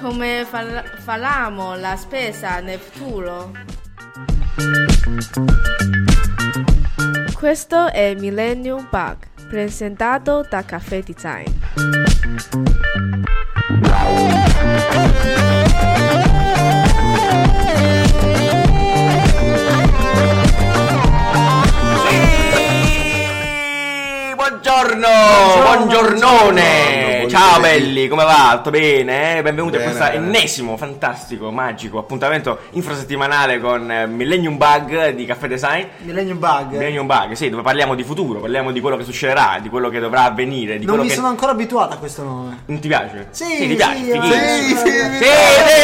Come fa- faremo la spesa nel futuro? Questo è Millennium Bug, presentato da Caffè Design. Sì, buongiorno, buongiornone. Ciao belli, come va? Tutto bene? eh? Benvenuti Bene, a questo bene. ennesimo, fantastico, magico appuntamento infrasettimanale con eh, Millennium Bug di Caffè Design. Millennium Bug. Millennium Bug, sì, dove parliamo di futuro, parliamo di quello che succederà, di quello che dovrà avvenire, di non mi che... sono ancora abituato a questo nome. Non ti piace? Sì, ti piace, sì, Sì, sì, Sì,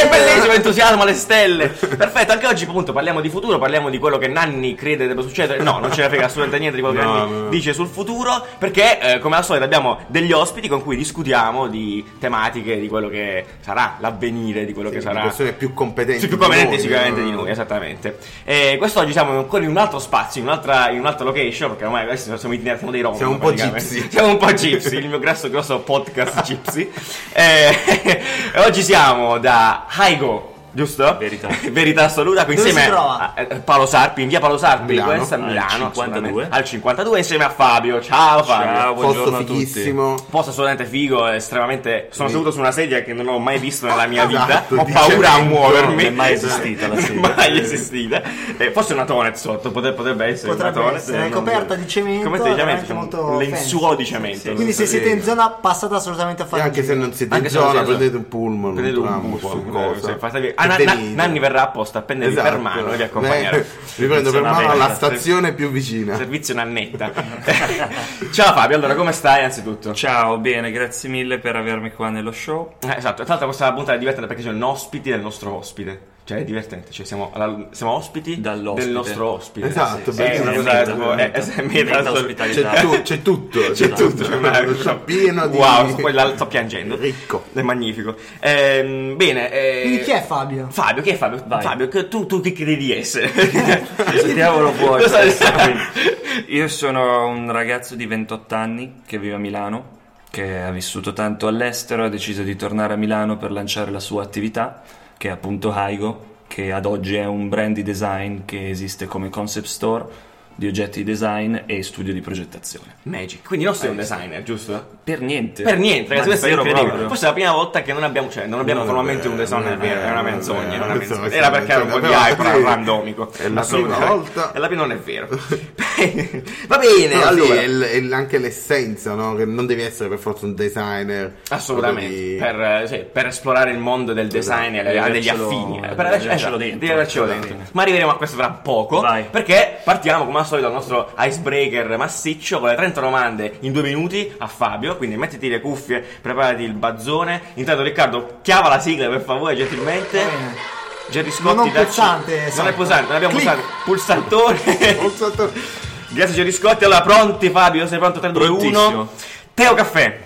sì, bellissimo, entusiasmo alle stelle. Perfetto, anche oggi appunto parliamo di futuro, parliamo di quello che Nanni crede debba succedere. No, non ce ne frega assolutamente niente di quello che No, Nanni no. dice sul futuro, perché eh, come al solito abbiamo degli ospiti con cui discutiamo di tematiche, di quello che sarà, l'avvenire, di quello che Di sarà. persone più competenti. Sì, più competenti di noi, sicuramente di noi, esattamente. E quest'oggi siamo ancora in un altro spazio, in un'altra, in un'altra location, perché ormai adesso siamo itinerati, siamo dei rom. Siamo un po' gypsy. Siamo un po' gypsy, il mio grosso, grosso podcast gypsy. Eh, e oggi siamo da Haigo. Giusto? Verità. Verità assoluta, qui Dove insieme si trova? a eh, Paolo Sarpi, in via Paolo Sarpi, Milano. a Al Milano, 52. assolutamente. al 52, insieme a Fabio. Ciao Fabio. Ciao, Posto buongiorno a tutti. fighissimo. Posto assolutamente figo, estremamente. Sono Sì. seduto su una sedia che non ho mai visto nella mia vita. Esatto, ho dice paura a muovermi. Non è mai esistita la sedia. mai esistita. Eh, forse una tonet sotto, potrebbe, potrebbe essere Potrebbe una tonet. essere, è non- coperta di cemento, Coperta di cemento, molto lenzuolo fancy. di cemento. Quindi se siete in zona passate assolutamente a fare anche se non siete in zona, prendete un pullman, Prendete un tram, bus, qualcosa. se fate- Ah, E Na- Na-. Nanni verrà apposta a prendervi per Esatto. mano e vi accompagnerà. Eh, Vi prendo per mano alla stazione più vicina. Servizio nannetta. Ciao Fabio, allora come stai anzitutto? Ciao, bene, grazie mille per avermi qua nello show. Eh, esatto, tra l'altro questa puntata è divertente perché sono ospiti del nostro ospite. Cioè è divertente, cioè siamo, alla- siamo ospiti Dall'ospite. del nostro ospite. Esatto, Sì, è una cosa tipo- è- è- è meta ospitalità. C'è, tu- c'è tutto. C'è tutto, c'è una- uno sciappino di... Wow, sto, poi la- sto piangendo. Ricco. È magnifico. Ehm, bene. eh, Quindi chi è Fabio? Fabio, chi è Fabio? Vai. Fabio, che- tu, tu chi credi di essere? Sentiamolo fuori. Io sono un ragazzo di 28 anni che vive a Milano, che ha vissuto tanto all'estero, ha deciso di tornare a Milano per lanciare la sua attività, che è appunto Haigo, che ad oggi è un brand di design che esiste come concept store di oggetti di design e studio di progettazione. Magic. Quindi non sei un designer, giusto? Per niente. Per niente, ragazzi, questo è incredibile. proprio. Forse è la prima volta che non abbiamo, cioè, non abbiamo Non è formalmente un designer è vero, è una menzogna. è Era, una menzogna. Era perché era un po' di hype, sì. randomico. È la prima volta. E la prima non è vero. Va bene, sì, allora. è, l- è l- anche l'essenza, no? Che non devi essere per forza un designer. Assolutamente, di- per, eh, sì, per esplorare il mondo del design e ha degli affini. Eh, per avercelo esatto, dentro. Esatto. Ma arriveremo a questo tra poco. Perché partiamo come al solito dal nostro icebreaker massiccio con le 30 domande in due minuti a Fabio. Quindi mettiti le cuffie, preparati il bazzone. Intanto, Riccardo, chiava la sigla per favore, gentilmente. Gerry Scotti, Non pulsante, Non esatto. è pulsante, non abbiamo pulsante. Pulsatore. Pulsatore. Grazie Gerry Scotti. Allora, pronti Fabio? Sei pronto? 3, 2, 1. Prontissimo. Teo caffè.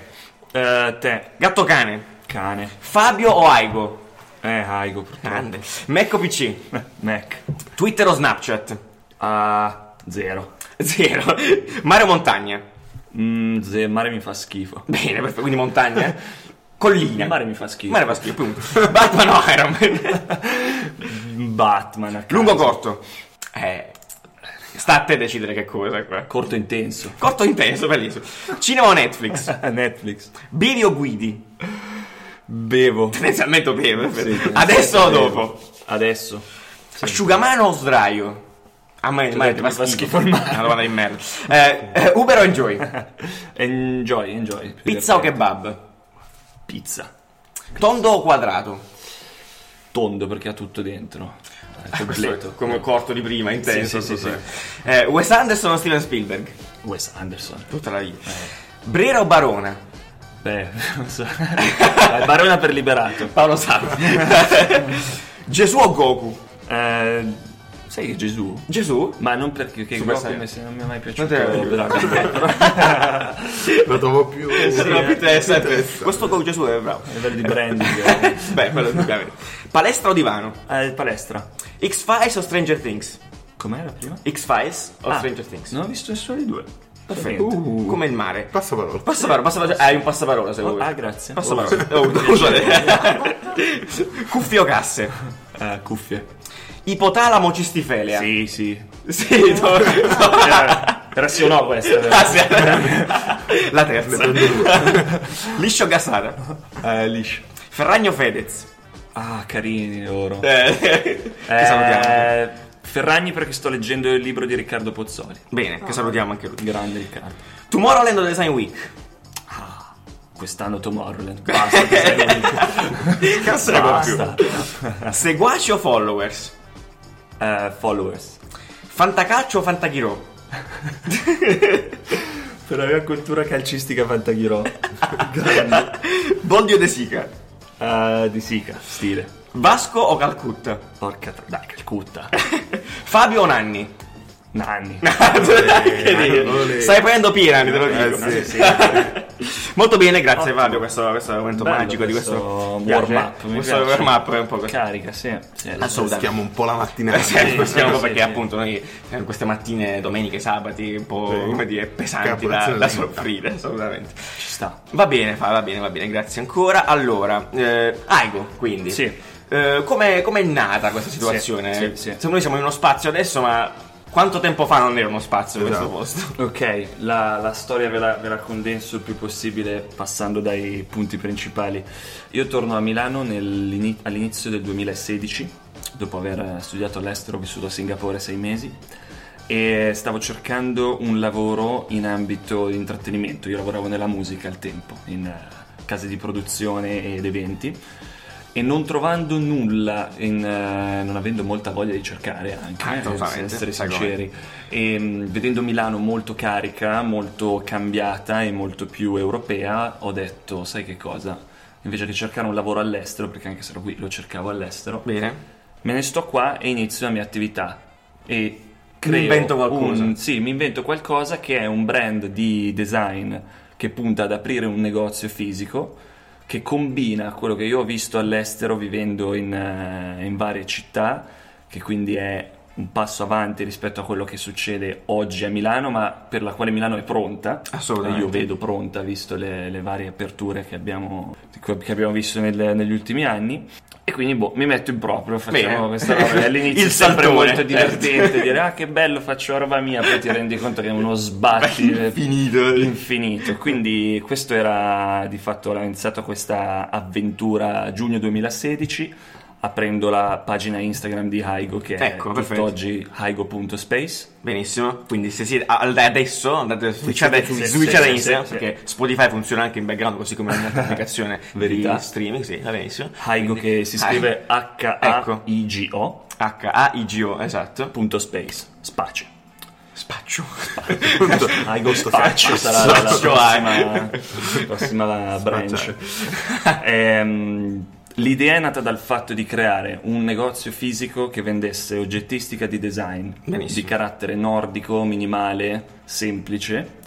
Eh, te, Gatto cane. cane. Fabio o Aigo? Eh, purtroppo. Grande. Mac o PC? Mac. Twitter o Snapchat? Ah, zero. Zero. Mare o montagna? Mm, ze- mare mi fa schifo. Bene, perfetto, quindi montagna. Collina. Il mare mi fa schifo. Mare fa schifo, punto. Batman o Iron Man? Batman. a caso. Lungo o corto? Eh. Sta a te decidere che cosa qua. Corto intenso. Corto intenso, bellissimo. Cinema o Netflix? Netflix. Bevi o guidi? Bevo. Tendenzialmente bevo. Sì, Adesso o dopo? Adesso. Asciugamano o sdraio? A me, Ti ho me detto, fa schifo. il mare. Una domanda di merda. Eh, eh, Uber o Enjoy? Enjoy, enjoy. Pizza o kebab? Pizza. Tondo o quadrato? Tondo perché ha tutto dentro. È completo. Come corto di prima, intenso. Sì, sì, tutto. sì, Eh, Wes Anderson o Steven Spielberg? Wes Anderson. Tutta la vita. Brera o Barona? Beh, non so. Eh, Barona per liberato. Paolo Salvi. Gesù o Goku? Eh, sai che Gesù? Gesù? Ma non perché che Super Saiyan. se- non mi è mai piaciuto. Lo trovo più... Sono più interessante. interessante. Questo Goku Gesù è bravo. A livello di branding. Beh, quello indubbiamente. Palestra o divano? Eh, palestra. X-Files o Stranger Things? Com'era prima? X-Files o Ah, Stranger Things? Non ho visto nessuno dei due. Perfetto. Uh. Come il mare. Passaparola. Passaparola, passaparola, hai un passaparola se Oh, vuoi. ah, grazie. Passaparola. Oh, scusate. Cuffie o casse? Eh, cuffie. Ipotalamo cistifelea. Sì, sì. Sì, no, no. Era, era sì o no questa? Ah, sì. La terza. Liscio Gassara. Eh, liscio. Ferragno Fedez. Ah, carini loro. Eh, che salutiamo. Eh, Ferragni perché sto leggendo il libro di Riccardo Pozzoli. Bene, che salutiamo anche lui. Grande Riccardo. Tomorrowland Design Week. Quest'anno Tomorrowland. Basta, sei l'unico. Cazzo. Seguaci o followers? Eh, followers. Fantacalcio o Fantaghiro? Per la mia cultura calcistica Fantaghirò. Grande. Boldi o De Sica? Eh, di Sica, stile. Vasco o Calcutta? Porca tra... Dai, Calcutta. Fabio o Nanni? Nanni. olè. Stai prendendo piena, te lo Eh, dico. sì. Sì, Molto bene, grazie Fabio, questo, questo è il momento Bello magico di questo warm up, mi Questo piace. warm up è un po' così. Carica, sì. sì Assolutamente. Stiamo un po' la mattinata. Eh, sì, possiamo sì, perché sì. appunto noi eh, queste mattine, domeniche, sabati, un po' Sì. come dire, pesanti da, da soffrire, assolutamente. Ci sta. Va bene, fa, va bene, va bene, grazie ancora. Allora, eh, Aigo, quindi. Sì. Eh, come è nata questa situazione? Sì, sì, sì. Se noi siamo in uno spazio adesso, ma quanto tempo fa non era uno spazio questo Esatto. posto? Ok, la, la storia ve la, ve la condenso il più possibile passando dai punti principali. Io torno a Milano all'inizio del 2016, dopo aver studiato all'estero, ho vissuto a Singapore sei mesi e stavo cercando un lavoro in ambito di intrattenimento. Io lavoravo nella musica al tempo, in eh, case di produzione ed eventi e non trovando nulla, in, eh, non avendo molta voglia di cercare anche, Ah, eh, essere sinceri, e mh, vedendo Milano molto carica, molto cambiata e molto più europea, ho detto, sai che cosa? Invece che cercare un lavoro all'estero, perché anche se ero qui lo cercavo all'estero, Bene. me ne sto qua e inizio la mia attività e creo invento qualcosa. un- sì, mi invento qualcosa che è un brand di design che punta ad aprire un negozio fisico che combina quello che io ho visto all'estero vivendo in, eh, in varie città, che quindi è un passo avanti rispetto a quello che succede oggi a Milano, ma per la quale Milano è pronta. Assolutamente. Io vedo pronta, visto le, le varie aperture che abbiamo, che abbiamo visto nel- negli ultimi anni. E quindi boh, mi metto in proprio, facciamo Bene. questa roba. All'inizio è sempre saltone, molto divertente dire ah che bello faccio roba mia, poi ti rendi conto che è uno sbatti Infinito. infinito. Quindi questo era di fatto, ho iniziato questa avventura a giugno 2016 aprendo la pagina Instagram di Haigo che Ecco, è tutt'oggi haigo.space. Benissimo, quindi se siete adesso andate switchate, Sì, switchate sì, Instagram sì, perché Spotify funziona anche in background così come ogni altra applicazione Verità. di streaming, sì, va benissimo. Haigo Quindi- che si scrive Ecco. H-A-I-G-O H-A-I-G-O, esatto. punto space, spazio. Spaccio. Haigo spazio sarà la, la Spazio prossima, prossima branch. Ehm, L'idea è nata dal fatto di creare un negozio fisico che vendesse oggettistica di design Benissimo. di carattere nordico, minimale, semplice,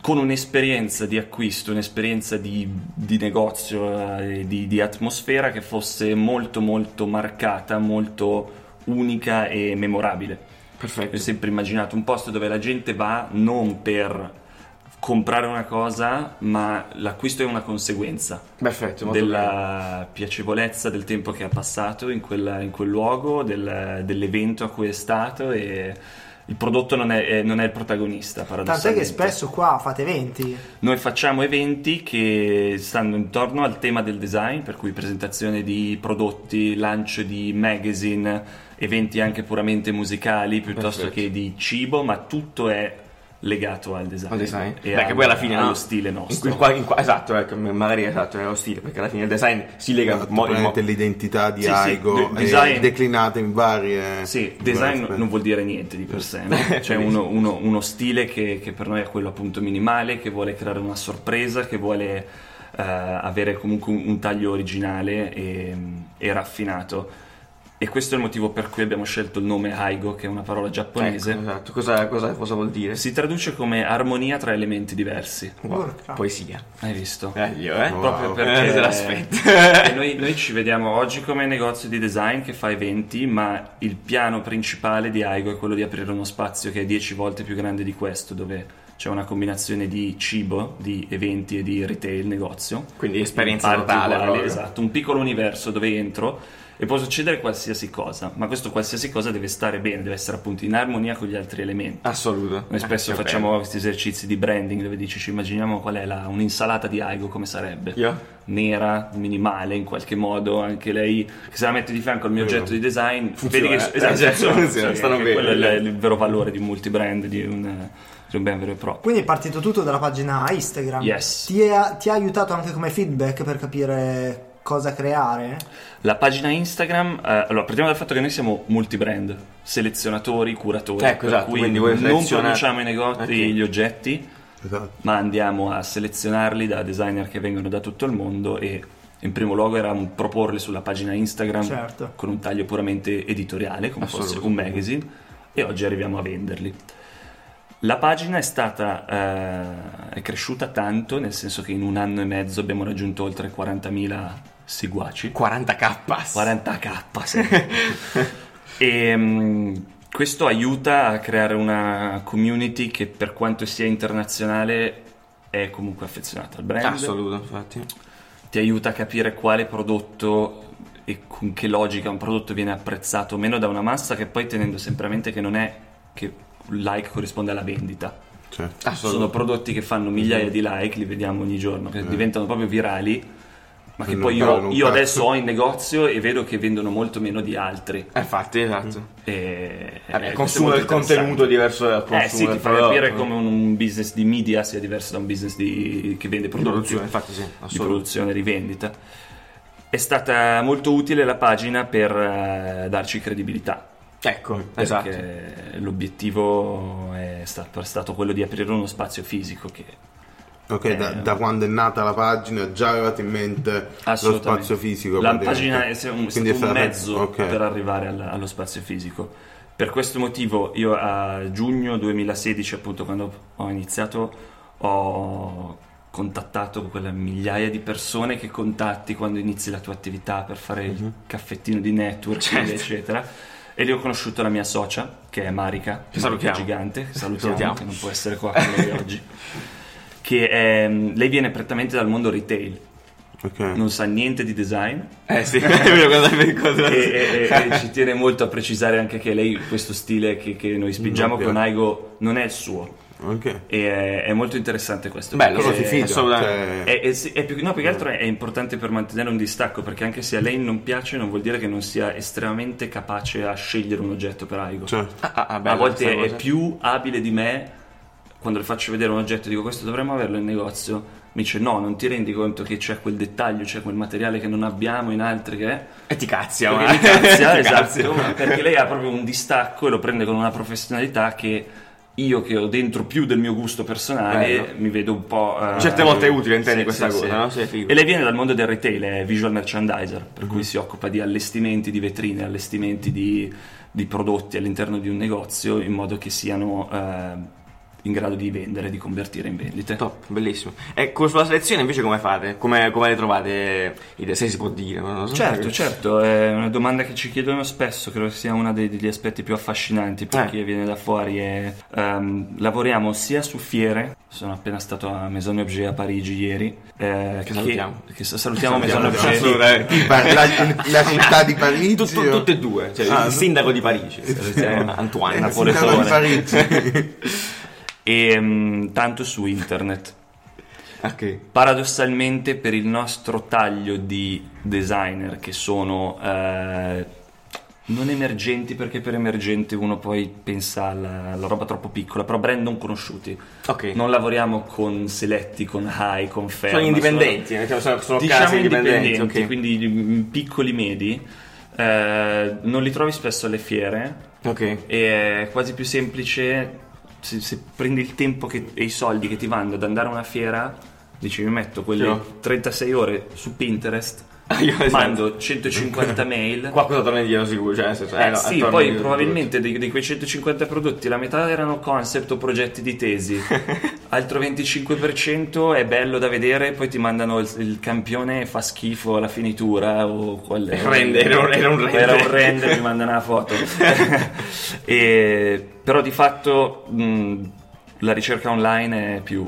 con un'esperienza di acquisto, un'esperienza di, di negozio, eh, di, di atmosfera che fosse molto molto marcata, molto unica e memorabile. Perfetto. Ho sempre immaginato un posto dove la gente va non per comprare una cosa, ma l'acquisto è una conseguenza Perfetto, molto bene. della piacevolezza del tempo che ha passato in, quella- in quel luogo, del- dell'evento a cui è stato e il prodotto non è, non è il protagonista, Tant'è paradossalmente. che spesso qua fate eventi. Noi facciamo eventi che stanno intorno al tema del design, per cui presentazione di prodotti, lancio di magazine, eventi anche puramente musicali piuttosto Perfetto. che di cibo, ma tutto è legato al design. Al design. E Beh, che al- poi alla fine allo no? stile nostro. in qua- in qua- esatto, ecco, magari esatto, è lo stile, perché alla fine il design si lega Esatto, mo- l'identità di Sì, sì, Aigo de- e design- declinate in varie Sì, design varie non vuol dire niente di per sé, no? c'è uno, uno- uno stile che, che per noi è quello appunto minimale, che vuole creare una sorpresa, che vuole eh, avere comunque un, un taglio originale e, e raffinato. E questo è il motivo per cui abbiamo scelto il nome Haigo, che è una parola giapponese. Ecco, esatto. Cosa, cosa, cosa vuol dire? Si traduce come armonia tra elementi diversi. Wow, poesia. Hai visto? Eh, io, eh? Wow. Proprio Eh, perché te l'aspetta. e noi, noi ci vediamo oggi come negozio di design che fa eventi, ma il piano principale di Aigo è quello di aprire uno spazio che è 10 volte più grande di questo, dove c'è una combinazione di cibo, di eventi e di retail negozio. Quindi esperienza totale. esatto, un piccolo universo dove entro e può succedere qualsiasi cosa, ma questo qualsiasi cosa deve stare bene, deve essere appunto in armonia con gli altri elementi. Assoluto. Noi spesso Eh, che facciamo bello. questi esercizi di branding dove dici ci immaginiamo qual è la, un'insalata di Aigo come sarebbe. Io? Nera, minimale in qualche modo, anche lei che se la mette di fianco al mio oggetto di design, Funziona, vedi che eh. esatto, Eh, funziona, funziona, stanno bene, quello è il, il vero valore di un multibrand, di un, di un brand vero e proprio. Quindi è partito tutto dalla pagina Instagram. Yes. Ti, ha, ti ha aiutato anche come feedback per capire cosa creare? La pagina Instagram, eh, allora partiamo dal fatto che noi siamo multibrand, selezionatori, curatori, Ecco, per esatto, cui quindi voi non selezionate- produciamo i negozi, Ok. gli oggetti, Esatto. ma andiamo a selezionarli da designer che vengono da tutto il mondo e in primo luogo era proporli sulla pagina Instagram Certo. con un taglio puramente editoriale, come fosse un magazine, e oggi arriviamo a venderli. La pagina è stata eh, è cresciuta tanto, nel senso che in un anno e mezzo abbiamo raggiunto oltre 40.000 seguaci. 40k. 40k, sì. e mm, questo aiuta a creare una community che per quanto sia internazionale è comunque affezionata al brand. Assoluto, infatti. Ti aiuta a capire quale prodotto e con che logica un prodotto viene apprezzato o meno da una massa che poi tenendo sempre a mente che non è che un like corrisponde alla vendita. Certo. Sono prodotti che fanno migliaia di like, li vediamo ogni giorno, che diventano proprio virali, ma che poi io, io adesso ho in negozio e vedo che vendono molto meno di altri. Eh, Infatti, esatto. E, Vabbè, e il questo consumo del contenuto è diverso dal consumo Eh sì, ti fa capire come un business di media sia diverso da un business di- che vende Di prodotti produzione, infatti sì, di produzione e rivendita. È stata molto utile la pagina per eh, darci credibilità. Ecco, esatto. Perché l'obiettivo è sta- è stato quello di aprire uno spazio fisico che Ok, da, da quando è nata la pagina già avevate in mente lo spazio fisico? La pagina è un, è stato un stata- mezzo ok. per arrivare al- allo spazio fisico. Per questo motivo io a giugno 2016, appunto quando ho iniziato, ho contattato quelle migliaia di persone che contatti quando inizi la tua attività per fare il caffettino di network, Certo. eccetera. E lì ho conosciuto la mia socia, che è Marica, Che salutiamo. Gigante, che salutiamo, Salutiamo. che non può essere qua con noi oggi. Che è- lei viene prettamente dal mondo retail, Ok. non sa niente di design, Eh sì, e, e- e- e ci tiene molto a precisare anche che lei questo stile che, che noi spingiamo con. Aigo non è il suo Ok. e è, è molto interessante questo Bello, si fida? Cioè, è, è- sì, è più, no, più che altro è, è importante per mantenere un distacco perché anche se a lei non piace non vuol dire che non sia estremamente capace a scegliere un oggetto per Aigo cioè, Ah, ah, ah, a volte è cosa. più abile di me quando le faccio vedere un oggetto dico questo dovremmo averlo in negozio mi dice no non ti rendi conto che c'è quel dettaglio c'è quel materiale che non abbiamo in altri che è E ti cazzia, ma- mi cazzia, Ti esatto, ma perché lei ha proprio un distacco e lo prende con una professionalità che io che ho dentro più del mio gusto personale Bello. mi vedo un po'... eh, Certe volte è utile, intendi sì, questa sì, cosa, sì. no? E lei viene dal mondo del retail, è visual merchandiser, per Mhm. cui si occupa di allestimenti di vetrine, allestimenti di, di prodotti all'interno di un negozio in modo che siano eh, in grado di vendere, di convertire in vendite. Top, bellissimo. E con- sulla selezione invece come fate? Come, come le trovate? Se si può dire, non lo so. Certo, certo, è una domanda che ci chiedono spesso, credo sia uno degli aspetti più affascinanti per Eh. chi viene da fuori. È, ehm, lavoriamo sia su fiere, sono appena stato a Maison Objet a Parigi ieri, eh, Che salutiamo. che salutiamo Maison Objet. la, la città di Parigi. Tu- tu- o- tutte e due, cioè Ah, il sindaco di Parigi, Antoine. il Napoletone. sindaco di Parigi. E mm, tanto su internet. Ok. Paradossalmente per il nostro taglio di designer che sono eh, non emergenti perché per emergente uno poi pensa alla, alla roba troppo piccola, però brand non conosciuti. Ok. Non lavoriamo con Seletti, con High, con Ferma. sono indipendenti, sono, sono, sono diciamo case indipendenti, indipendenti, ok. quindi mm, piccoli medi. eh, non li trovi spesso alle fiere Ok. e è quasi più semplice se, se prendi il tempo che- e i soldi che ti vanno ad andare a una fiera dici mi metto quelle Sì. 36 ore su Pinterest io, esatto. mando 150 mail Qualcosa torna indietro sicuro, cioè senso, eh, no, sì, poi probabilmente di, di quei 150 prodotti la metà erano concept o progetti di tesi, altro 25% è bello da vedere, poi ti mandano il, il campione fa schifo la finitura o qual è. Render, era un- era un render. Era un render, mi mandano una foto. E- però di fatto mh, la ricerca online è più,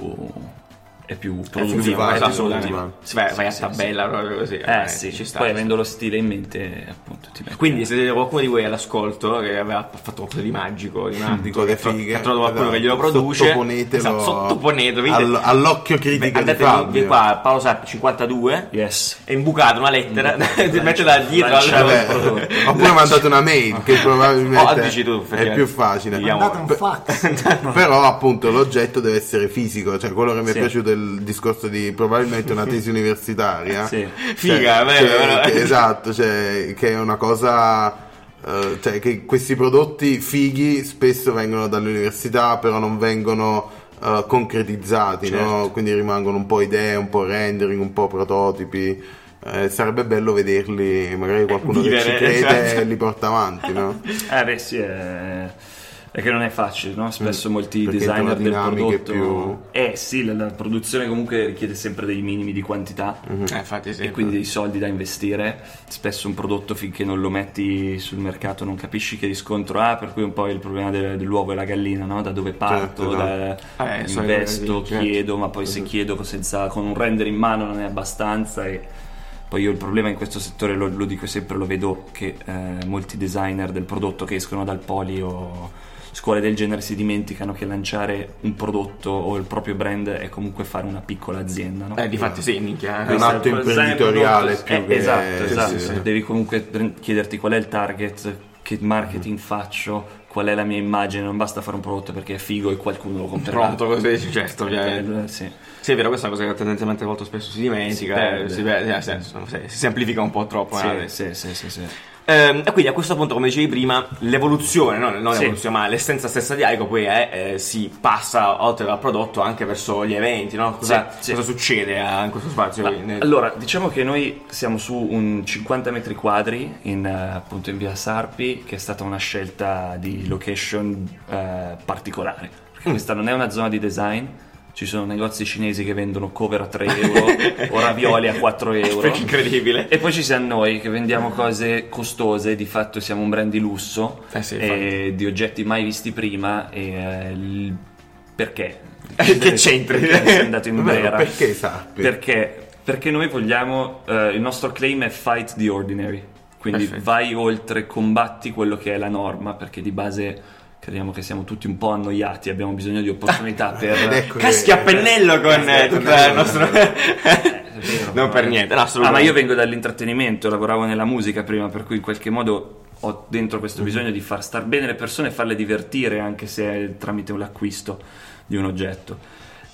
è più produttiva, è più assolutamente. produttiva. Sì, vai, vai a sì, tabella proprio così. Eh sì, ci sta. poi avendo lo stile in mente, appunto, ti. Quindi se qualcuno di voi all'ascolto che aveva fatto qualcosa di magico, di magico, di cose che ha trovato qualcuno che glielo esatto, produce, sottoponetelo, esatto, sottoponetelo, all- all'occhio critico di andate Fabio. vi- qua Paolo Sarpi 52 Yes. è imbucato una lettera, Mm. mettela dietro Lancia- al oppure mandate una mail che Oh, probabilmente tu, è più facile. Mandate un fax. Però appunto l'oggetto deve essere fisico, cioè quello che mi è Sì. piaciuto il discorso di probabilmente una tesi universitaria. Sì. Figa, Cioè, bello, cioè, bello. che- esatto, cioè, che è una cosa eh, cioè che questi prodotti fighi spesso vengono dalle università, però non vengono eh, concretizzati, no? Certo. quindi rimangono un po' idee, un po' rendering, un po' prototipi. Eh, sarebbe bello vederli, magari qualcuno che Vivere, ci crede esatto. li porta avanti, no? Eh beh sì, è, è che non è facile, no? Spesso Mm, molti designer del prodotto... Eh sì, la, la produzione comunque richiede sempre dei minimi di quantità Eh, infatti sì. e quindi dei soldi da investire. Spesso un prodotto finché non lo metti sul mercato non capisci che riscontro ha, per cui un po' il problema del- dell'uovo e la gallina, no? Da dove parto, Certo, da, Eh, sono investo, così, certo. chiedo, ma poi se chiedo senza, con un render in mano non è abbastanza e poi io il problema in questo settore lo, lo dico sempre, lo vedo che eh, molti designer del prodotto che escono dal poli o scuole del genere si dimenticano che lanciare un prodotto o il proprio brand è comunque fare una piccola azienda. No? Eh, difatti sì, minchia. un Questo è atto il design imprenditoriale più Eh, che- esatto, sì, esatto. sì, sì. devi comunque chiederti qual è il target che marketing faccio qual è la mia immagine non basta fare un prodotto perché è figo e qualcuno lo comprerà Pronto così, certo, ovviamente. Eh, sì. Sì, è vero, questa è una cosa che tendenzialmente molto spesso si dimentica, Si eh, perde. si, perde, nel senso, sì, si semplifica un po' troppo. eh. Sì, sì, sì, sì, sì. Ehm, e quindi a questo punto, come dicevi prima, l'evoluzione, no? non Sì. l'evoluzione, ma l'essenza stessa di Aiko poi è, eh, si passa oltre dal prodotto anche verso gli eventi, no? Cosa, Sì, sì. cosa succede a- in questo spazio? Ma? Nel- Allora, diciamo che noi siamo su un 50 metri quadri in, eh, appunto in via Sarpi, che è stata una scelta di location eh, particolare. Perché Mm. questa non è una zona di design, ci sono negozi cinesi che vendono cover a 3 euro o ravioli a 4 euro. Incredibile. E poi ci siamo noi che vendiamo cose costose, di fatto siamo un brand di lusso, Eh sì, e di oggetti mai visti prima. E eh, il- perché? Che c'entri? Perché sei andato in Brera? perché Sarpi? Perché? Perché noi vogliamo, eh, il nostro claim è fight the ordinary, quindi Perfetto. vai oltre, combatti quello che è la norma, perché di base crediamo che siamo tutti un po' annoiati, abbiamo bisogno di opportunità Ed per... ecco Caschi a pennello con eh, tutto il nostro... non per niente, no, Ah, ma assolutamente. io vengo dall'intrattenimento, lavoravo nella musica prima, per cui in qualche modo ho dentro questo bisogno di far star bene le persone e farle divertire, anche se è tramite l'acquisto di un oggetto.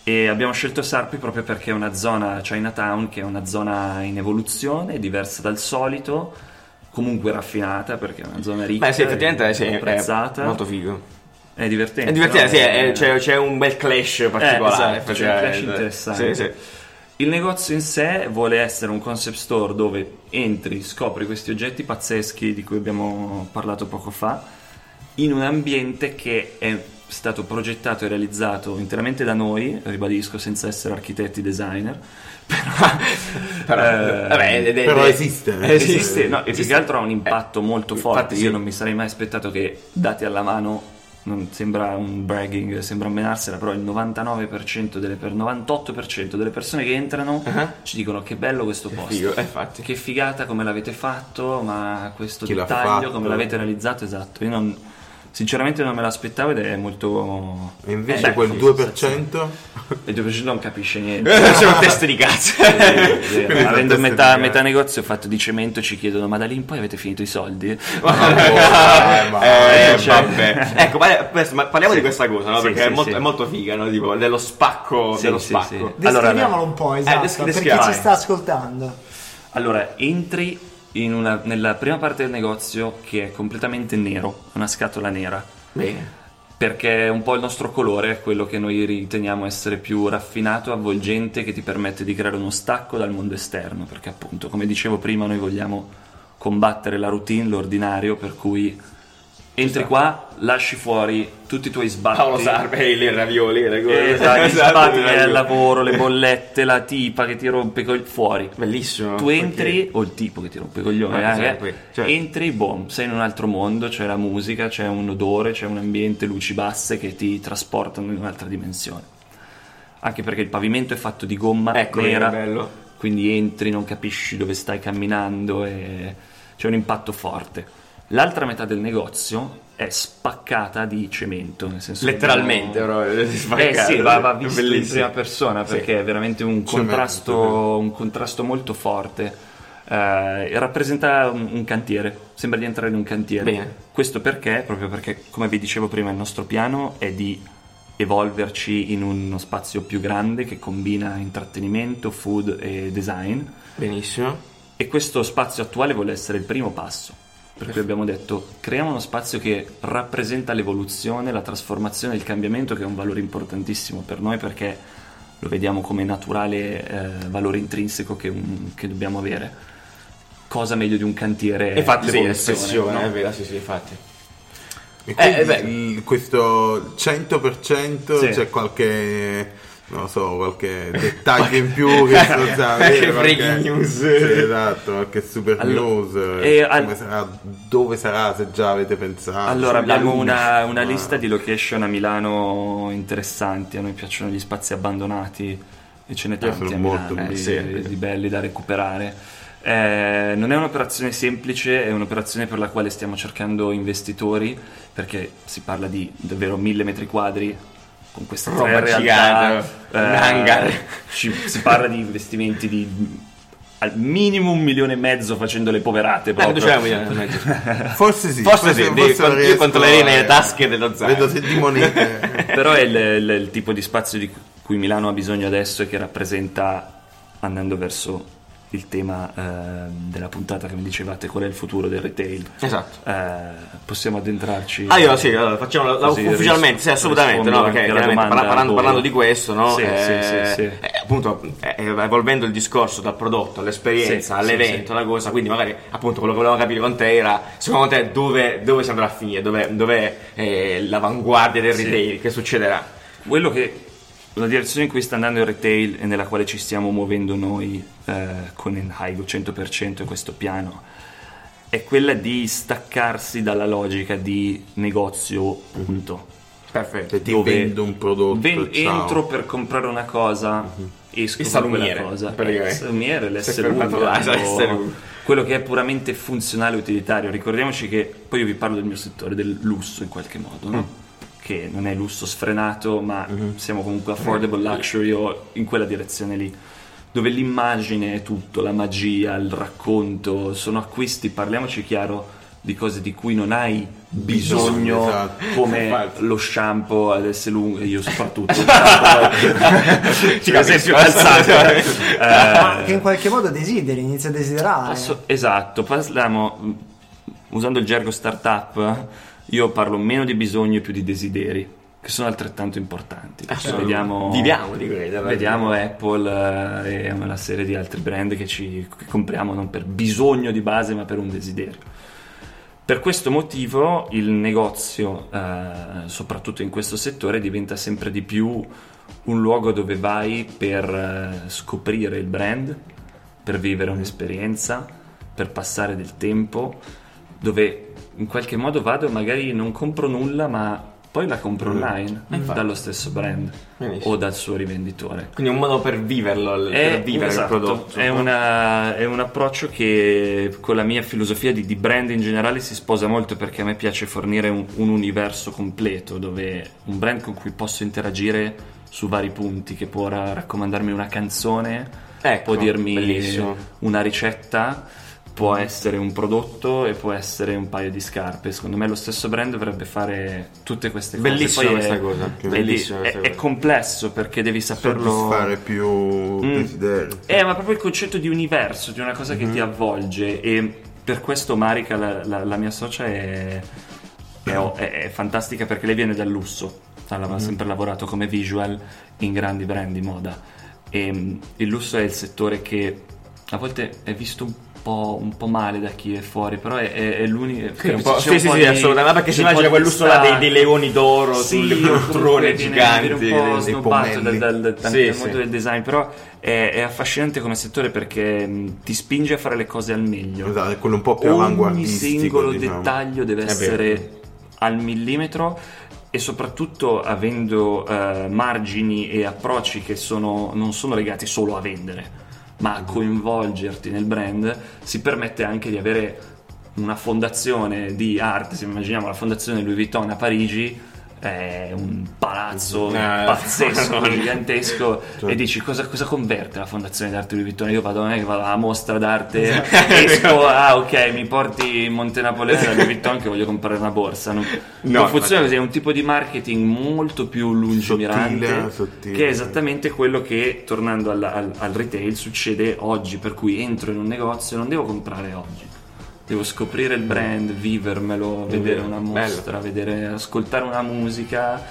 E abbiamo scelto Sarpi proprio perché è una zona Chinatown che è una zona in evoluzione, diversa dal solito, comunque raffinata perché è una zona ricca, Beh sì, effettivamente sì, è apprezzata, molto figo. è divertente. È divertente, sì, è- c'è, c'è un bel clash particolare. esatto, c'è un clash interessante. Sì, sì. Il negozio in sé vuole essere un concept store dove entri, scopri questi oggetti pazzeschi di cui abbiamo parlato poco fa, in un ambiente che è stato progettato e realizzato interamente da noi, ribadisco, senza essere architetti designer, Però, Eh, vabbè, ed- però ed- esiste. Esiste, no, e più Esiste. che altro ha un impatto Eh, molto forte. sì. Io non mi sarei mai aspettato che dati alla mano, non sembra un bragging, sembra menarsela, però il 99% delle per 98% delle persone che entrano Ah. ci dicono che bello questo posto. Figo, eh. Che figata come l'avete fatto, ma questo Chi dettaglio come l'avete realizzato, esatto. Io non, sinceramente non me l'aspettavo ed è molto E invece eh, quel sì, 2%? il 2% non capisce niente. C'è un test di cazzo. Sì, avendo metà, di metà negozio fatto di cemento ci chiedono ma da lì in poi avete finito i soldi? Eh, ma- Eh, cioè- vabbè. Ecco, ma, ma parliamo di questa cosa, no? Sì, Perché sì, è, molto, sì. è molto figa, no? Tipo, dello spacco. Sì, dello sì, spacco. sì. Descriviamolo Allora, un po', esatto, des- per chi descriviamo. ci sta ascoltando. Allora, entri una- nella prima parte del negozio che è completamente nero, una scatola nera, Bene. perché è un po' il nostro colore, quello che noi riteniamo essere più raffinato, avvolgente, che ti permette di creare uno stacco dal mondo esterno, perché appunto, come dicevo prima, noi vogliamo combattere la routine, l'ordinario, per cui Entri qua, lasci fuori tutti i tuoi sbatti. Paolo Sarbe, le ravioli, le cose. Esatto, gli Esatto, sbatti il lavoro, le bollette, la tipa che ti rompe coglioni. Fuori. Bellissimo. Tu entri, o il tipo che ti rompe coglioni, Ah, eh, sì, eh, cioè- entri, boom, sei in un altro mondo, c'è la musica, c'è un odore, c'è un ambiente, luci basse che ti trasportano in un'altra dimensione. Anche perché il pavimento è fatto di gomma Ecco, nera, bello. quindi entri, non capisci dove stai camminando e c'è un impatto forte. L'altra metà del negozio è spaccata di cemento, nel senso che Letteralmente, abbiamo- proprio. eh sì, va, va visto in Bellissimo. prima persona Sì. perché è veramente un Cemento, contrasto, un contrasto molto forte. Eh, rappresenta un, un cantiere, sembra di entrare in un cantiere. Bene. Questo perché? Proprio perché, come vi dicevo prima, il nostro piano è di evolverci in uno spazio più grande che combina intrattenimento, food e design. Benissimo. E questo spazio attuale vuole essere il primo passo. Per cui abbiamo detto creiamo uno spazio che rappresenta l'evoluzione, la trasformazione, il cambiamento, che è un valore importantissimo per noi perché lo vediamo come naturale eh, valore intrinseco che, un- che dobbiamo avere. Cosa meglio di un cantiere? E infatti, sì, l'espressione, no? è vero, sì, sì, infatti. E quindi Eh, beh. il- questo 100% Sì. c'è qualche, non lo so, qualche dettaglio in più che so qualche- breaking news. Sì, esatto, qualche super Allora, news. e come al- sarà, dove sarà, se già avete pensato. Allora, abbiamo una, una lista di location a Milano interessanti. A noi piacciono gli spazi abbandonati e ce ne tanti sono a molto Milano, Eh, sì. di belli da recuperare. Eh, non è un'operazione semplice, è un'operazione per la quale stiamo cercando investitori perché si parla di davvero mille metri quadri con queste tre Roba realtà. gigante, un hangar. ci- si parla di investimenti di al minimo un milione e mezzo facendo le poverate Eh, proprio. diciamo, eh, Forse sì. Forse sì, devi- lo io controllerei riesco, nelle eh. tasche dello zaino. Vedo se di monete. Però è il, il- il tipo di spazio di cui Milano ha bisogno adesso e che rappresenta, andando verso il tema eh, della puntata che mi dicevate, qual è il futuro del retail. Esatto. Eh, possiamo addentrarci. Ah, io sì, allora, facciamo la, la- ufficialmente, ris- sì, assolutamente, no, perché parla- parlando, parlando di questo, no, Sì, eh, sì, sì, eh, appunto, eh, evolvendo il discorso dal prodotto all'esperienza, all'evento, alla cosa, quindi magari, appunto, quello che volevamo capire con te era, secondo te, dove, dove si andrà a finire, dove, dov'è eh, l'avanguardia del retail, che succederà? Quello che la direzione in cui sta andando il retail e nella quale ci stiamo muovendo noi eh, con il Haigo 100% e questo piano è quella di staccarsi dalla logica di negozio punto. Perfetto. Ti dove vendo un prodotto, ven- entro per comprare una cosa, esco Il salumiere, cosa. praticamente. Il salumiere, l'essere l'essere umano. quello che è puramente funzionale e utilitario. Ricordiamoci che poi io vi parlo del mio settore, del lusso in qualche modo, no? Mm. Che non è lusso sfrenato, ma Mm-hmm. siamo comunque affordable luxury o in quella direzione lì. Dove l'immagine è tutto, la magia, il racconto, sono acquisti, parliamoci chiaro, di cose di cui non hai bisogno, Esatto. come lo shampoo ad essere lungo, io soprattutto. Ci per esempio capisco. calzante. Ma che in qualche modo desideri, inizia a desiderare. Asso- esatto, parliamo, mh, usando il gergo startup, io parlo meno di bisogno e più di desideri, che sono altrettanto importanti. Assolutamente. Vediamo, Viviamo di quello. vediamo Apple eh, e una serie di altri brand che ci che compriamo non per bisogno di base, ma per un desiderio. Per questo motivo il negozio, eh, soprattutto in questo settore, diventa sempre di più un luogo dove vai per eh, scoprire il brand, per vivere un'esperienza, per passare del tempo, dove in qualche modo vado magari non compro nulla, ma poi la compro online dallo stesso brand Benissimo. o dal suo rivenditore. Quindi un modo per viverlo, il- per vivere esatto, il prodotto. È, una- è un approccio che con la mia filosofia di, di brand in generale si sposa molto perché a me piace fornire un, un universo completo dove un brand con cui posso interagire su vari punti, che può ra- raccomandarmi una canzone, Ecco, può dirmi bellissimo. una ricetta, può essere un prodotto e può essere un paio di scarpe. Secondo me lo stesso brand dovrebbe fare tutte queste cose. Bellissima Poi è- questa cosa, bellissima è, questa è cosa. complesso perché devi saperlo soddisfare più desideri. eh, ma proprio il concetto di universo, di una cosa che ti avvolge e per questo Marika, la, la- la mia socia, è, è- è- è fantastica perché lei viene dal lusso, ha sempre lavorato come visual in grandi brand di moda e mm, il lusso è il settore che a volte è visto un po', un po' male da chi è fuori, però è, è, è l'unico. Sì, un po'- sì, sì, sì, assolutamente, perché si immagina quell'usso là dei, dei leoni d'oro sulle poltrone giganti. Un po' dei snobbato dal, dal, dal, Sì, dal sì. mondo del design, però è, è affascinante come settore perché mh, ti spinge a fare le cose al meglio. Esatto, è quello un po' più Ogni avanguardistico. singolo diciamo. dettaglio deve vero. essere al millimetro e soprattutto avendo eh, margini e approcci che sono- non sono legati solo a vendere, ma a coinvolgerti nel brand, si permette anche di avere una fondazione di arte, se immaginiamo la fondazione Louis Vuitton a Parigi, è un palazzo Eh, pazzesco, Madonna. gigantesco e dici cosa, cosa converte la fondazione d'arte Louis Vuitton? Io vado, non è che vado alla mostra d'arte, esco, ah ok mi porti in Monte Napoleone da Vuitton che voglio comprare una borsa. Non, No, non funziona così, è un tipo di marketing molto più lungimirante Sottile, sottile. che è esattamente quello che tornando al, al- al retail succede oggi, per cui entro in un negozio e non devo comprare oggi. Devo scoprire il brand, vivermelo, vedere una mostra, vedere, ascoltare una musica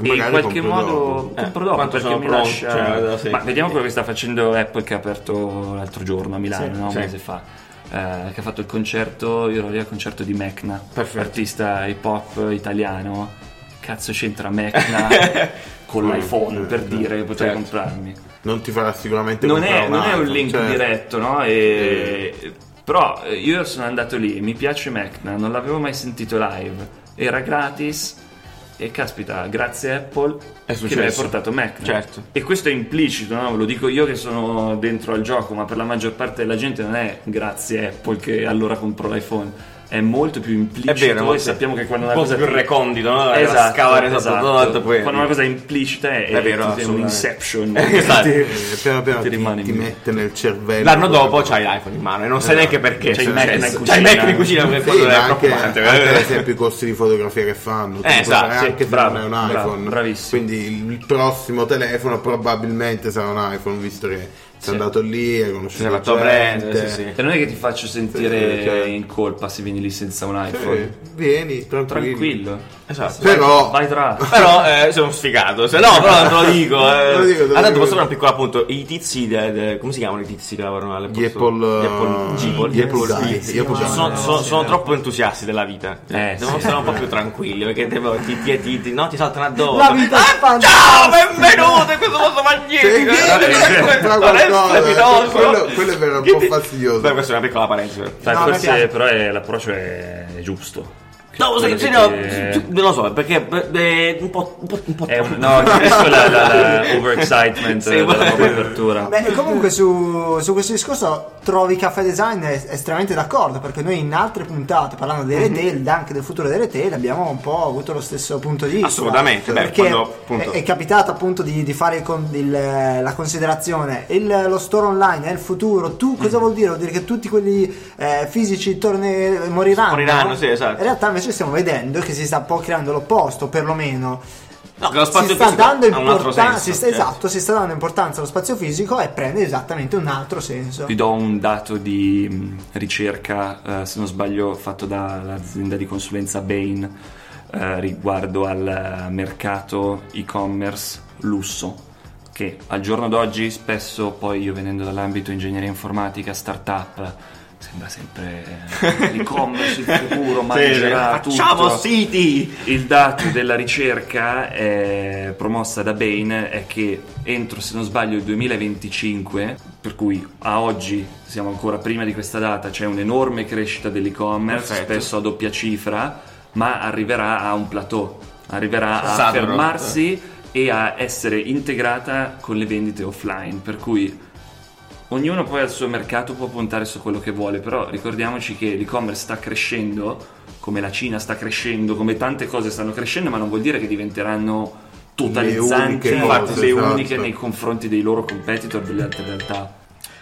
e in qualche modo. Eh, compro dopo perché mi pronto, lascia cioè, sì. ma vediamo quello che sta facendo Apple che ha aperto l'altro giorno a Milano no? un mese fa eh, che ha fatto il concerto io ero lì al concerto di Mecna Perfetto. artista hip hop italiano cazzo c'entra Mecna con l'iPhone per dire che potrei Certo. comprarmi Non ti farà sicuramente non è, non è un link cioè, diretto, no? E- Però eh, io sono andato lì, mi piace Mecna, non l'avevo mai sentito live, era gratis e caspita, grazie Apple È che mi hai portato Mecna. Certo. E questo è implicito, no? Lo dico io che sono dentro al gioco, ma per la maggior parte della gente non è grazie Apple che allora compro l'iPhone. È molto più implicito È vero, e molto- sappiamo che quando un una cosa più ti- recondito, no? Esatto, scavare esatto. tutto, poi- Quando una cosa è implicita è, È vero, è un inception. Esatto. Ti- piano piano ti ti, rimane ti mette nel cervello. L'anno dopo c'hai l'iPhone in mano e non sai neanche perché. C'hai il è Mac in cucina. C'hai il Mac in cucina, perché Sì, quello è anche, preoccupante. anche ad esempio i costi di fotografia che fanno Eh, esatto, anche se bravo, non è un iPhone bravissimo. quindi il prossimo telefono probabilmente sarà un iPhone visto che sei Sì. andato lì hai conosciuto fatto gente brand, sì, sì. E non è che ti faccio sentire Sì, cioè- in colpa se vieni lì senza un Sì, iPhone. vieni tranquillo, Tranquillo. Esatto. però Vai tra. Però eh, sono sfigato. Se no, però te lo dico. Eh. Te lo dico, posso fare un piccolo appunto. I tizi, de- de- come si chiamano i tizi che lavorano alle gli Apple Gli Apple, eh, Apple- gli Apple gli Apple sì, Guys. sono, sono- sono troppo entusiasti della vita. Eh, Devono sì. stare un po' più tranquilli perché devo, ti, ti, ti, ti- no, ti saltano addosso. La vita è Ah, ciao, benvenuto in questo posto magnifico. Cioè, Eh, quello- quello è vero, un po' ti- fastidioso. Beh, questa è una piccola parentesi. però. Forse l'approccio è giusto. No, Quello sì, sì, che no, ti- non lo so, perché eh, un po', un po', un po' È un, no, capisco la, la, la overexcitement Sì, della apertura. Beh, comunque su, su questo discorso trovi Caffè Design è estremamente d'accordo perché noi in altre puntate parlando dei retail, anche del futuro dei retail, abbiamo un po' avuto lo stesso punto di vista. Assolutamente, beh, perché quando, appunto- è, è capitato appunto di, di fare il con- il, la considerazione, il- lo store online è il futuro, tu cosa vuol dire? Vuol dire che tutti quelli eh, fisici torne- moriranno? Moriranno, sì, esatto. In realtà invece stiamo vedendo che si sta un po' creando l'opposto, perlomeno No, che lo si spazio sta fisico dando importanza, si sta- certo. esatto, si sta dando importanza allo spazio fisico e prende esattamente un altro senso. Vi do un dato di ricerca, eh, se non sbaglio, fatto dall'azienda di consulenza Bain eh, riguardo al eh, mercato e-commerce lusso, che al giorno d'oggi spesso, poi io venendo dall'ambito ingegneria informatica, startup, sembra sempre eh, l'e-commerce, il futuro, mangerà Sì, facciamo tutto. siti! Il dato della ricerca eh, promossa da Bain è che entro, se non sbaglio, il 2025, per cui a oggi siamo ancora prima di questa data, c'è un'enorme crescita dell'e-commerce, Perfetto. spesso a doppia cifra, ma arriverà a un plateau, arriverà a Saturo. fermarsi e a essere integrata con le vendite offline, per cui Ognuno poi al suo mercato può puntare su quello che vuole, però ricordiamoci che l'e-commerce sta crescendo, come la Cina sta crescendo, come tante cose stanno crescendo, ma non vuol dire che diventeranno totalizzanti, uniche infatti cose, le esatto. uniche nei confronti dei loro competitor delle altre realtà.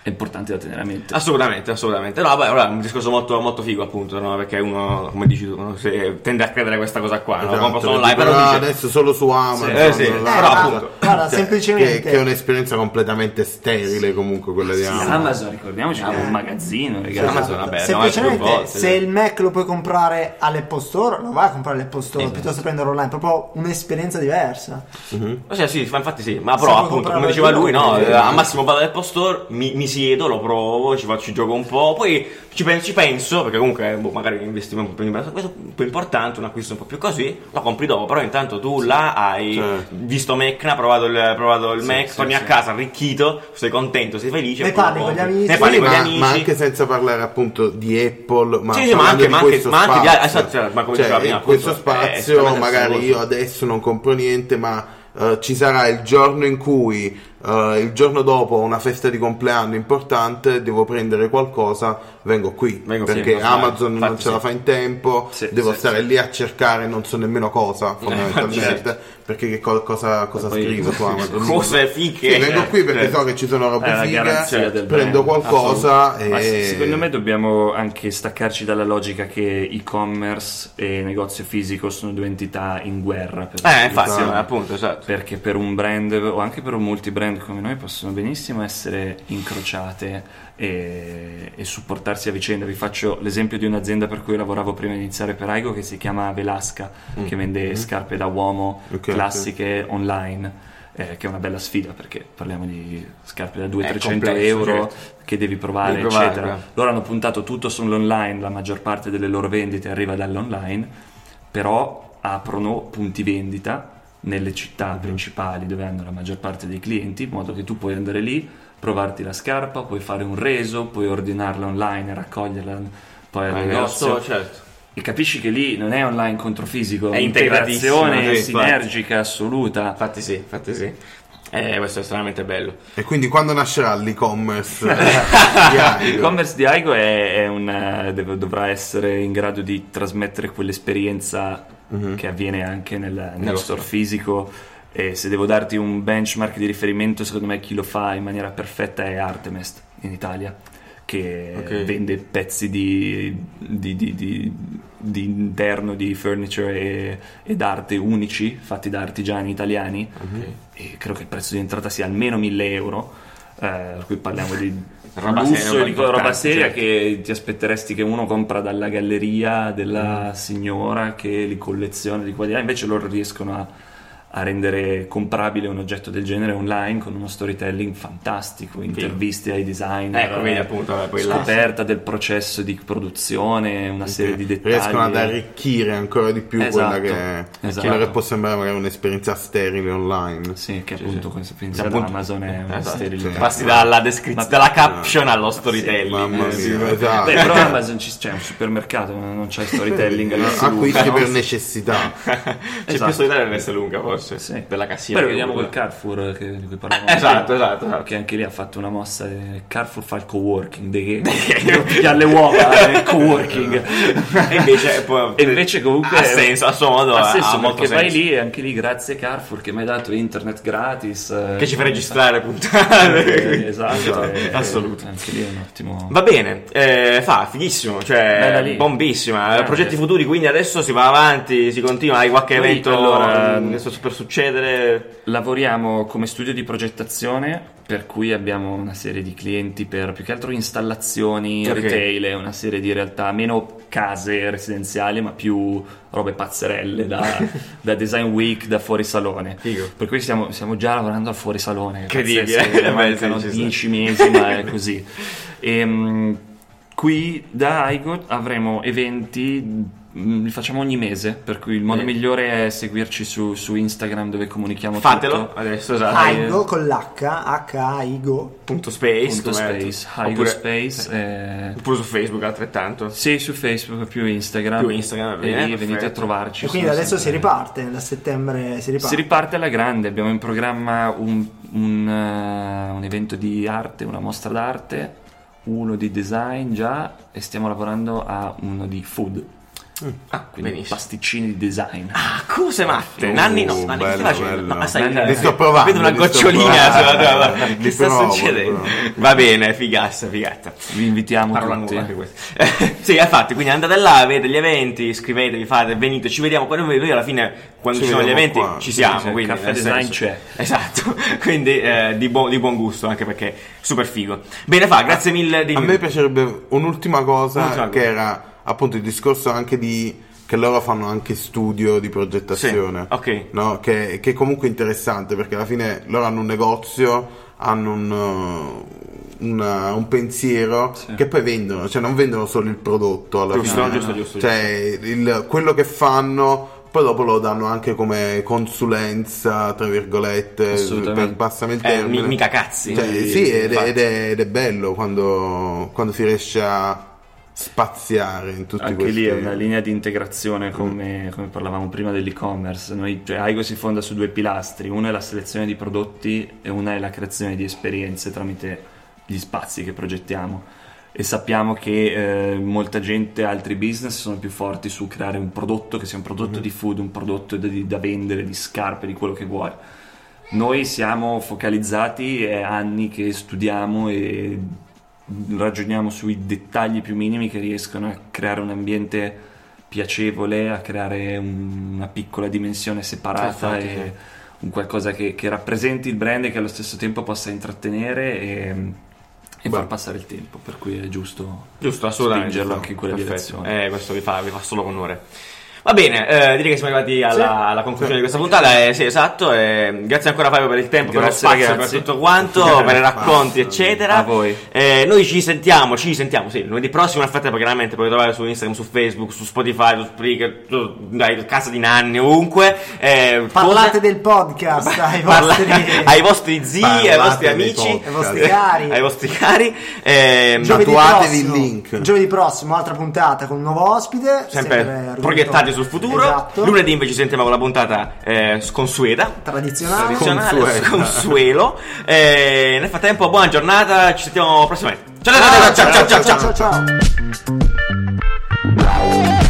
È importante da tenere a mente. Assolutamente, assolutamente. No, beh, ora è un discorso molto, molto figo, appunto, no? Perché uno, come dici tu, no? Se- tende a credere a questa cosa qua, no? Esatto, Compro solo online, però "Ah, dice... adesso solo su Amazon Eh, sì, là, però appunto, guarda, cioè, semplicemente- che, che è un'esperienza completamente sterile comunque quella di Sì, Amazon Amazon, ricordiamoci è un magazzino, ragazzi. Amazon, vabbè, Semplicemente, volte, se sì. il Mac lo puoi comprare all'Apple Store, lo vai a comprare all'Apple Store Esatto. piuttosto che prenderlo online, proprio un'esperienza diversa. Sì, sì, ma infatti sì, ma Se però puoi appunto, come diceva lui, no, eh, a massimo vado all'Apple Store, mi, mi siedo, lo provo, ci faccio gioco un po', poi ci, pen- ci penso, perché comunque boh, magari un investimento un po' più, questo è un po' importante, un acquisto un po' più così, lo compri dopo, però intanto tu là hai Certo. visto Mecna, provato il, provato il Mac, sì, torni a sì. casa arricchito, sei contento, sei felice. Ne parli con gli amici. Ne parli Sì, con gli ma, amici. ma anche senza parlare appunto di Apple, ma, Sì, sì, ma anche- di ma anche- ma anche di- spazio. esatto, ma come Cioè, diceva prima, in questo appunto, è spazio magari io adesso non compro niente, ma eh, ci sarà il giorno in cui eh, il giorno dopo una festa di compleanno importante, devo prendere qualcosa, vengo qui Vengo perché sbaglio. Amazon non ce la sì. fa in tempo, Sì, devo sì, stare sì. lì a cercare non so nemmeno cosa fondamentalmente, perché che co- cosa, cosa scrivo su Amazon? Cose fighe. Sì, vengo qui perché Cioè, so che ci sono robe la fighe, prendo brand, qualcosa e... secondo me dobbiamo anche staccarci dalla logica che e-commerce e negozio fisico sono due entità in guerra. per Eh, infatti, appunto, esatto. perché per un brand o anche per un multibrand come noi possono benissimo essere incrociate e, e supportarsi a vicenda. Vi faccio l'esempio di un'azienda per cui lavoravo prima di iniziare per Aigo che si chiama Velasca, che vende scarpe da uomo Ok, classiche online. eh, che è una bella sfida perché parliamo di scarpe da È 200-300 complesso, euro certo. che devi provare, Devi provare, eccetera. bravo. Loro hanno puntato tutto sull'online, la maggior parte delle loro vendite arriva dall'online, però aprono punti vendita nelle città principali dove hanno la maggior parte dei clienti, in modo che tu puoi andare lì, provarti la scarpa, puoi fare un reso, puoi ordinarla online, raccoglierla poi al Eh, negozio. certo. E capisci che lì non è online contro fisico, È integrazione sì, infatti. sinergica assoluta. Infatti sì, infatti sì. Eh, questo è estremamente bello. E quindi quando nascerà l'e-commerce di Aigo? L'e-commerce di Aigo è, è una- deve- dovrà essere in grado di trasmettere quell'esperienza che avviene anche nel, nello Nello store fisico. E se devo darti un benchmark di riferimento, secondo me chi lo fa in maniera perfetta è Artemest in Italia, che Ok. vende pezzi di, di- di- di- interno di furniture e, ed arte unici, fatti da artigiani italiani. E credo che il prezzo di entrata sia almeno 1000 euro. eh, cui parliamo di Roba lusso seria, roba importante, seria certo. che ti aspetteresti che uno compra dalla galleria della Mm. signora che li colleziona di qua di là, invece loro riescono a, a rendere comprabile un oggetto del genere online con uno storytelling fantastico, interviste ai designer, Ecco, vedi, appunto, vabbè, scoperta del processo di produzione, una serie di dettagli. riescono ad arricchire ancora di più Esatto, quella, che, esatto. quella che può sembrare magari un'esperienza sterile online. Sì, che appunto questo penso Sì, ad appunto- Amazon è una Esatto. sterilità. Passi dalla descrizione, dalla caption allo storytelling. Mamma sì. mia, esatto. Beh, però Amazon ci- c'è un supermercato, ma non c'è storytelling. Acquisti no? per necessità. C'è Esatto. più storytelling verso lunga, forse. Sì. Della cassiera. Poi vediamo quel Carrefour che, di cui parlavamo. Eh, esatto, prima, esatto, esatto. Che anche lì ha fatto una mossa. eh, Carrefour fa il coworking. De che pigliare le uova nel coworking. E invece, poi- E invece comunque ha senso, a suo modo, ha ha senso molto perché vai senso. lì e anche lì grazie Carrefour che mi hai dato internet gratis. eh, Che ci fa registrare puntate. eh, Esatto, eh, Assoluto. Anche lì è un ottimo. Va bene, eh, fa, fighissimo, cioè bombissima. Progetti futuri, quindi adesso si va avanti, si continua, hai qualche Noi, evento allora, mm, che sta per succedere? Lavoriamo come studio di progettazione, per cui abbiamo una serie di clienti per più che altro installazioni, Ok. retail, e una serie di realtà meno case residenziali, ma più robe pazzerelle da, da design week, da fuori salone. Figo. Per cui stiamo, stiamo già lavorando al fuori salone. Incredibile. mancano sì, ci sta. 10 mesi, ma è così. Ehm, qui da Aigo avremo eventi. Mm, Li facciamo ogni mese, per cui il modo Sì. migliore è seguirci su, su Instagram dove comunichiamo Fatelo tutto. adesso, esatto. Aigo con l'H, H-A-I-Go. Punto space, Punto space, Aigo Oppure- Space. eh, Oppure su Facebook altrettanto. sì, su Facebook, più Instagram. Più Instagram, va e bene, lì venite a trovarci. E quindi adesso si sempre- riparte, da settembre si riparte. Si riparte alla grande, abbiamo in programma un, un, eh, un evento di arte, una mostra d'arte, uno di design già e stiamo lavorando a uno di food. Ah, Quindi benissimo. pasticcini di design. Ah, cose matte. Oh, Nanni, no, che stai bello, facendo? bello. No, ma stai Nanni, Li sto provando, Vedo una gocciolina sulla tavola. Che sta provo, succedendo? però. Va bene, figassa, figata. Vi invitiamo Parola tutti. nuova anche questa. sì, infatti, quindi andate là, vedete gli eventi, iscrivetevi, fate, venite, ci vediamo. Poi noi alla fine, quando Ci ci sono gli eventi, qua. ci siamo. Sì, quindi, Caffè nel Design senso- c'è. Esatto, quindi eh, di, buon- di buon gusto, anche perché super figo. Bene, fa, grazie mille di... A me piacerebbe un'ultima cosa Un'ultima che cosa. era appunto il discorso anche di che loro fanno anche studio di progettazione. Sì, ok. No? Che, che è comunque interessante perché alla fine loro hanno un negozio, hanno un, uh, una- un pensiero Sì. che poi vendono, cioè non vendono solo il prodotto alla Giusto, fine. giusto, giusto, Cioè il- quello che fanno poi dopo lo danno anche come consulenza, tra virgolette, per passami il Eh, termine. mi- mica cazzi. Cioè, Sì, sì, ed, ed è, ed è bello quando, quando si riesce a spaziare in tutti Anche questi lì è una linea di integrazione come, come parlavamo prima dell'e-commerce. Noi, cioè, Aigo si fonda su due pilastri, uno è la selezione di prodotti e una è la creazione di esperienze tramite gli spazi che progettiamo. E sappiamo che eh, molta gente, altri business sono più forti su creare un prodotto che sia un prodotto di food, un prodotto da, da vendere, di scarpe, di quello che vuoi. Noi siamo focalizzati, è anni che studiamo e ragioniamo sui dettagli più minimi che riescono a creare un ambiente piacevole, a creare un- una piccola dimensione separata infatti, e un qualcosa che, che rappresenti il brand e che allo stesso tempo possa intrattenere e, e far passare il tempo, per cui è giusto, Giusto, spingerlo giusto. anche in quella Perfetto. direzione. Eh, questo vi fa, vi fa solo onore. Va bene, eh, direi che siamo arrivati alla, Sì. alla conclusione di questa puntata. eh, sì, esatto. eh, grazie ancora Fabio per il tempo, per lo Grazie, spazio, ragazzi. per tutto quanto, per i racconti, eccetera. A voi. Eh, noi ci sentiamo, ci sentiamo, sì, lunedì prossimo. Nel frattempo, chiaramente potete trovare su Instagram, su Facebook, su Spotify, su Spreaker, su, dai, casa di Nanni, ovunque. Eh, Parlate cose- del podcast ai Parla- vostri, ai vostri zii, ai Parlate vostri dei amici, ai vostri cari. ai vostri cari. Giovedì Tatuatevi il prossimo- link. Giovedì prossimo, altra puntata con un nuovo ospite. sempre argomento- proiettati sul futuro. Esatto. Lunedì invece ci sentiamo con la puntata eh, sconsueta. Tradizionale. Tradizionale, consuelo. eh, nel frattempo, buona giornata, ci sentiamo prossimamente. ciao ciao ciao ciao ciao. ciao, ciao, ciao, ciao. ciao.